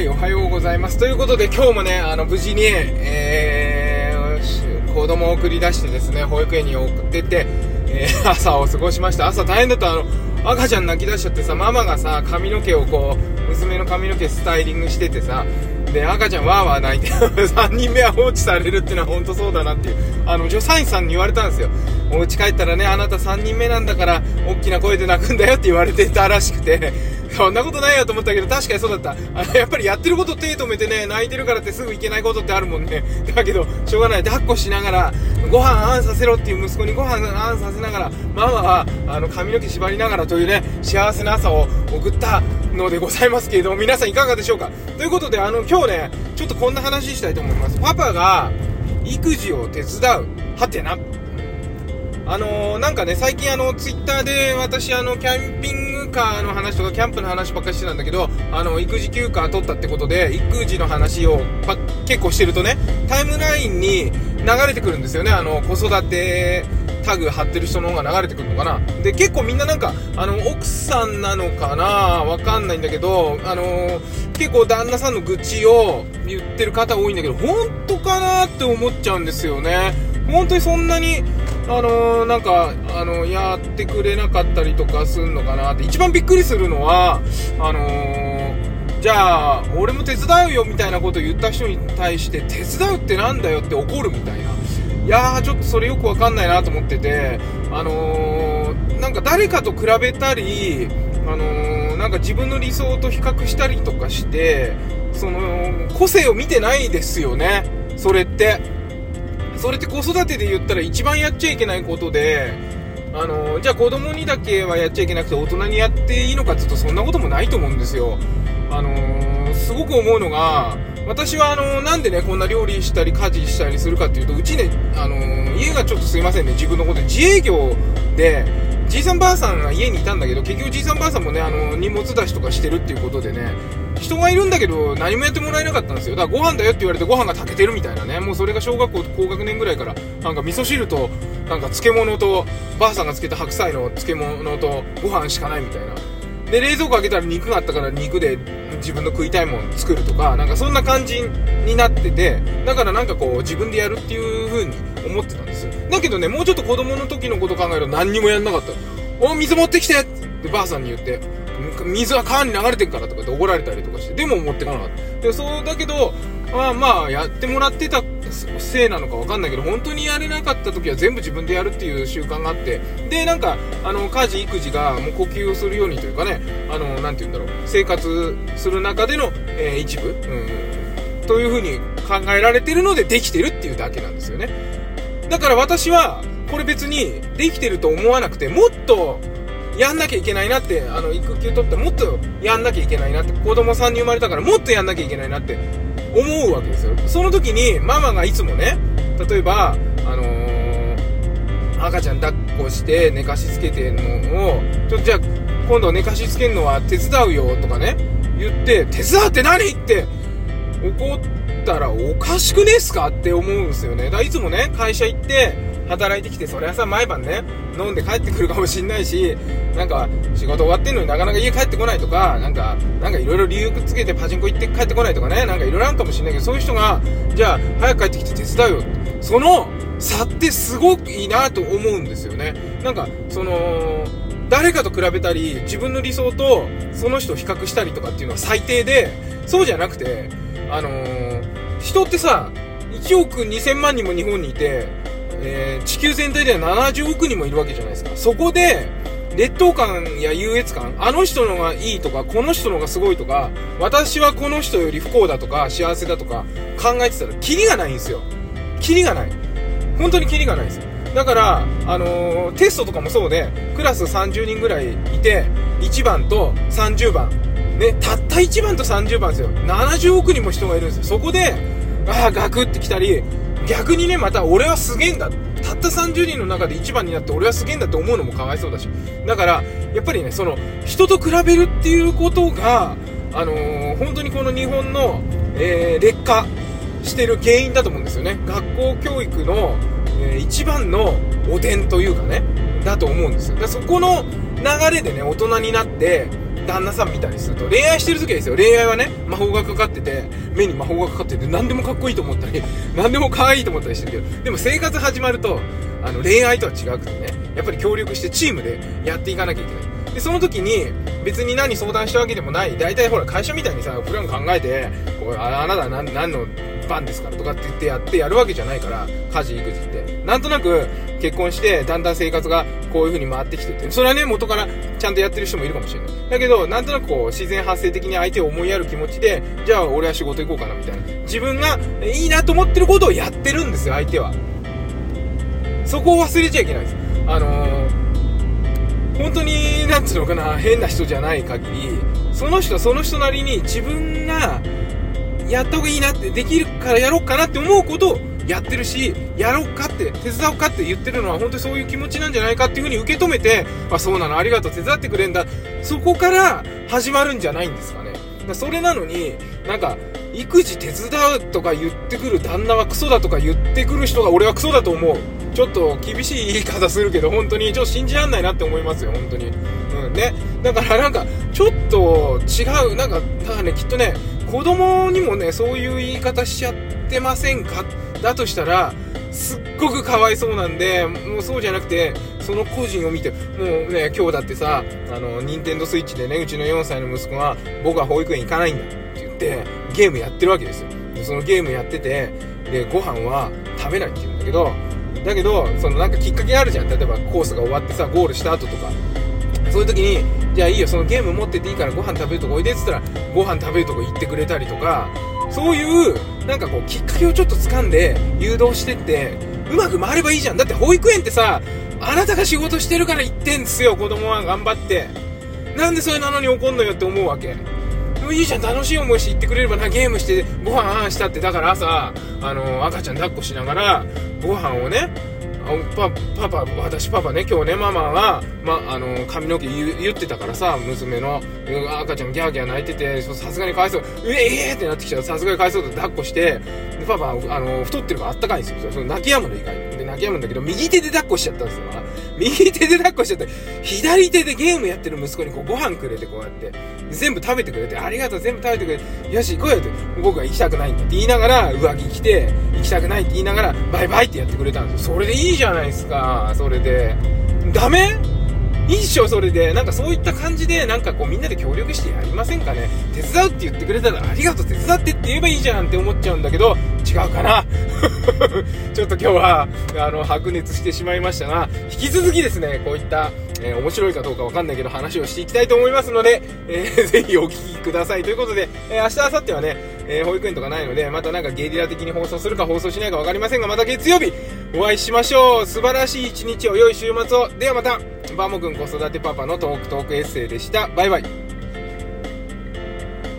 はい、おはようございます。ということで今日もね、あの、無事に、えー、子供を送り出してですね、保育園に送ってって、えー、朝を過ごしました。朝大変だった。あの、赤ちゃん泣き出しちゃってさ、ママがさ、髪の毛をこう、娘の髪の毛スタイリングしててさ、で、赤ちゃんわーわー泣いて、3人目は放置されるっていうのは本当そうだなっていう、あの、助産師さんに言われたんですよ。お家帰ったらね、あなた3人目なんだから、大きな声で泣くんだよって言われてたらしくて、そんなことないよと思ったけど、確かにそうだった。あの、やっぱりやってること手止めてね、泣いてるからってすぐ行けないことってあるもんね。だけど、しょうがない。抱っこしながら、ご飯あんさせろっていう息子にご飯あんさせながら、ママは、あの、髪の毛縛りながらというね、幸せな朝を送ったのでございますけれども、皆さんいかがでしょうか？ということで、あの、今日ね、ちょっとこんな話したいと思います。パパが、育児を手伝う。はてな。あのー、なんかね、最近あの、ツイッターで私あの、キャンピングカーの話とか、キャンプの話ばっかりしてたんだけど、あの、育児休暇取ったってことで、育児の話を結構してるとね、タイムラインに流れてくるんですよね、あの、子育てタグ貼ってる人の方が流れてくるのかな。で、結構みんななんか、あの、奥さんなのかな？わかんないんだけど、あのー、結構旦那さんの愚痴を言ってる方多いんだけど、本当かなって思っちゃうんですよね。本当にそんなに、あのー、なんか、あのー、やってくれなかったりとかすんのかなって、一番びっくりするのは、あのー、じゃあ、俺も手伝うよみたいなことを言った人に対して、手伝うってなんだよって怒るみたいな。いやー、ちょっとそれよくわかんないなと思ってて、あのなんか誰かと比べたり、あのなんか自分の理想と比較したりとかして、その、個性を見てないですよね。それって。それって子育てで言ったら一番やっちゃいけないことで、あの、じゃあ子供にだけはやっちゃいけなくて大人にやっていいのかっていうとそんなこともないと思うんですよ。あのすごく思うのが、私はあのなんでね、こんな料理したり家事したりするかっていうと、うちね、あの家がちょっとすいませんね、自分のことで自営業で、じいさんばあさんが家にいたんだけど結局じいさんばあさんもねあの荷物出しとかしてるっていうことでね人がいるんだけど何もやってもらえなかったんですよ。だからご飯だよって言われてご飯が炊けてるみたいなね。もうそれが小学校高学年ぐらいからなんか味噌汁となんか漬物とばあさんが漬けた白菜の漬物とご飯しかないみたいな。で冷蔵庫開けたら肉があったから肉で自分の食いたいもの作るとかなんかそんな感じになっててだからなんかこう自分でやるっていう風に思ってたんですよ。だけどねもうちょっと子供の時のこと考えると何にもやんなかった。お水持ってきてってばあさんに言って。水は川に流れてるからとかって怒られたりとかしてでも持ってかなかった。でそうだけどまあまあやってもらってたせいなのか分かんないけど本当にやれなかった時は全部自分でやるっていう習慣があってでなんかあの家事育児がもう呼吸をするようにというかねあのなて言うんだろう生活する中での、えー、一部、うん、というふうに考えられてるのでできてるっていうだけなんですよね。だから私はこれ別にできてると思わなくてもっとやんなきゃいけないなってあの育休取ってもっとやんなきゃいけないなって子供さんに生まれたからもっとやんなきゃいけないなって思うわけですよ。その時にママがいつもね例えばあのー、赤ちゃん抱っこして寝かしつけてんのをちょっとじゃあ今度寝かしつけるのは手伝うよとかね言って手伝って何って怒ったらおかしくねえすかって思うんですよね。だからいつもね会社行って働いてきてそれはさ毎晩ね飲んで帰ってくるかもしんないしなんか仕事終わってんのになかなか家帰ってこないとかなんかなんかいろいろ理由つけてパチンコ行って帰ってこないとかねなんかいろいろあるかもしんないけどそういう人がじゃあ早く帰ってきて手伝うよ。その差ってすごくいいなと思うんですよね。なんかその誰かと比べたり自分の理想とその人を比較したりとかっていうのは最低でそうじゃなくてあのー、人ってさ1億2000万人も日本にいてえー、地球全体では70億人もいるわけじゃないですか。そこで、劣等感や優越感、あの人のがいいとか、この人のがすごいとか、私はこの人より不幸だとか、幸せだとか、考えてたら、キリがないんですよ。キリがない。本当にキリがないですよ。だから、あのー、テストとかもそうで、クラス30人ぐらいいて、1番と30番。ね、たった1番と30番ですよ。70億人も人がいるんですよ。そこで、ああ、ガクってきたり、逆にね、また俺はすげえんだ。たった30人の中で1番になって俺はすげえんだって思うのもかわいそうだし。だから、やっぱりね、その、人と比べるっていうことが、あのー、本当にこの日本の、えー、劣化してる原因だと思うんですよね。学校教育の、えー、一番のおでんというかね、だと思うんですよだ。そこの流れでね、大人になって、旦那さん見たりすると恋愛してる時はですよ。恋愛はね魔法がかかってて目に魔法がかかってて何でもかっこいいと思ったり 何でも可愛いと思ったりしてるけどでも生活始まるとあの恋愛とは違くてね。やっぱり協力してチームでやっていかなきゃいけない。でその時に別に何相談したわけでもない大体ほら会社みたいにさプラン考えてこうあなた何何の番ですかとかって言ってやってやるわけじゃないから家事育児って。なんとなく結婚してだんだん生活がこういう風に回ってきててそれはね元からちゃんとやってる人もいるかもしれない。だけどなんとなくこう自然発生的に相手を思いやる気持ちでじゃあ俺は仕事行こうかなみたいな。自分がいいなと思ってることをやってるんですよ相手は。そこを忘れちゃいけないです。あのー、本当になんつうのかな変な人じゃない限りその人その人なりに自分がやった方がいいなってできるからやろうかなって思うことをやってるしやろうかって手伝おうかって言ってるのは本当にそういう気持ちなんじゃないかっていう風に受け止めてあそうなのありがとう手伝ってくれんだ。そこから始まるんじゃないんですかね。それなのになんか育児手伝うとか言ってくる旦那はクソだとか言ってくる人が俺はクソだと思う。ちょっと厳しい言い方するけど本当にちょっと信じらんないなって思いますよ本当に。うんね。だからなんかちょっと違う。なんかだねきっとね子供にもねそういう言い方しちゃってませんかだとしたらすっごくかわいそうなんでもうそうじゃなくてその個人を見てもうね今日だってさあの任天堂スイッチでねうちの4歳の息子が僕は保育園行かないんだって言ってゲームやってるわけですよ。でそのゲームやっててでご飯は食べないって言うんだけどだけどそのなんかきっかけあるじゃん。例えばコースが終わってさゴールした後とか。そういう時にじゃあいいよそのゲーム持ってていいからご飯食べるとこおいでっつったらご飯食べるとこ行ってくれたりとかそういうなんかこうきっかけをちょっと掴んで誘導してってうまく回ればいいじゃん。だって保育園ってさあなたが仕事してるから行ってんですよ。子供は頑張って。なんでそれなのに怒んのよって思うわけ。いいじゃん楽しい思いして行ってくれればなゲームしてご飯あんしたって。だから朝あの赤ちゃん抱っこしながらご飯をねパパパ私パパね今日ねママが、ま、あの髪の毛言ってたからさ娘の。赤ちゃんギャーギャー泣いててさすがにかわいそう。うええー、ってなってきたらさすがにかわいそうと抱っこして。パパあの太ってるからあったかいんですよ。その泣き止むの以外。で泣き止むんだけど右手で抱っこしちゃったんですよ右手で抱っこしちゃって左手でゲームやってる息子にこうご飯くれてこうやって全部食べてくれてありがとう全部食べてくれてよし行こうよって僕は行きたくないんだって言いながら上着着て行きたくないって言いながらバイバイってやってくれたんですよ。それでいいじゃないですか。それで。ダメ？いいっしょそれでなんかそういった感じでなんかこうみんなで協力してやりませんかね手伝うって言ってくれたらありがとう手伝ってって言えばいいじゃんって思っちゃうんだけど違うかな ちょっと今日はあの白熱してしまいましたが引き続きですねこういったえー、面白いかどうかわかんないけど話をしていきたいと思いますので、えー、ぜひお聞きください。ということで、えー、明日、明後日はね、え保育園とかないので、またなんかゲリラ的に放送するか放送しないかわかりませんが、また月曜日、お会いしましょう。素晴らしい一日を、良い週末を。ではまた。バモくん子育てパパのトークトークエッセイでした。バイバイ。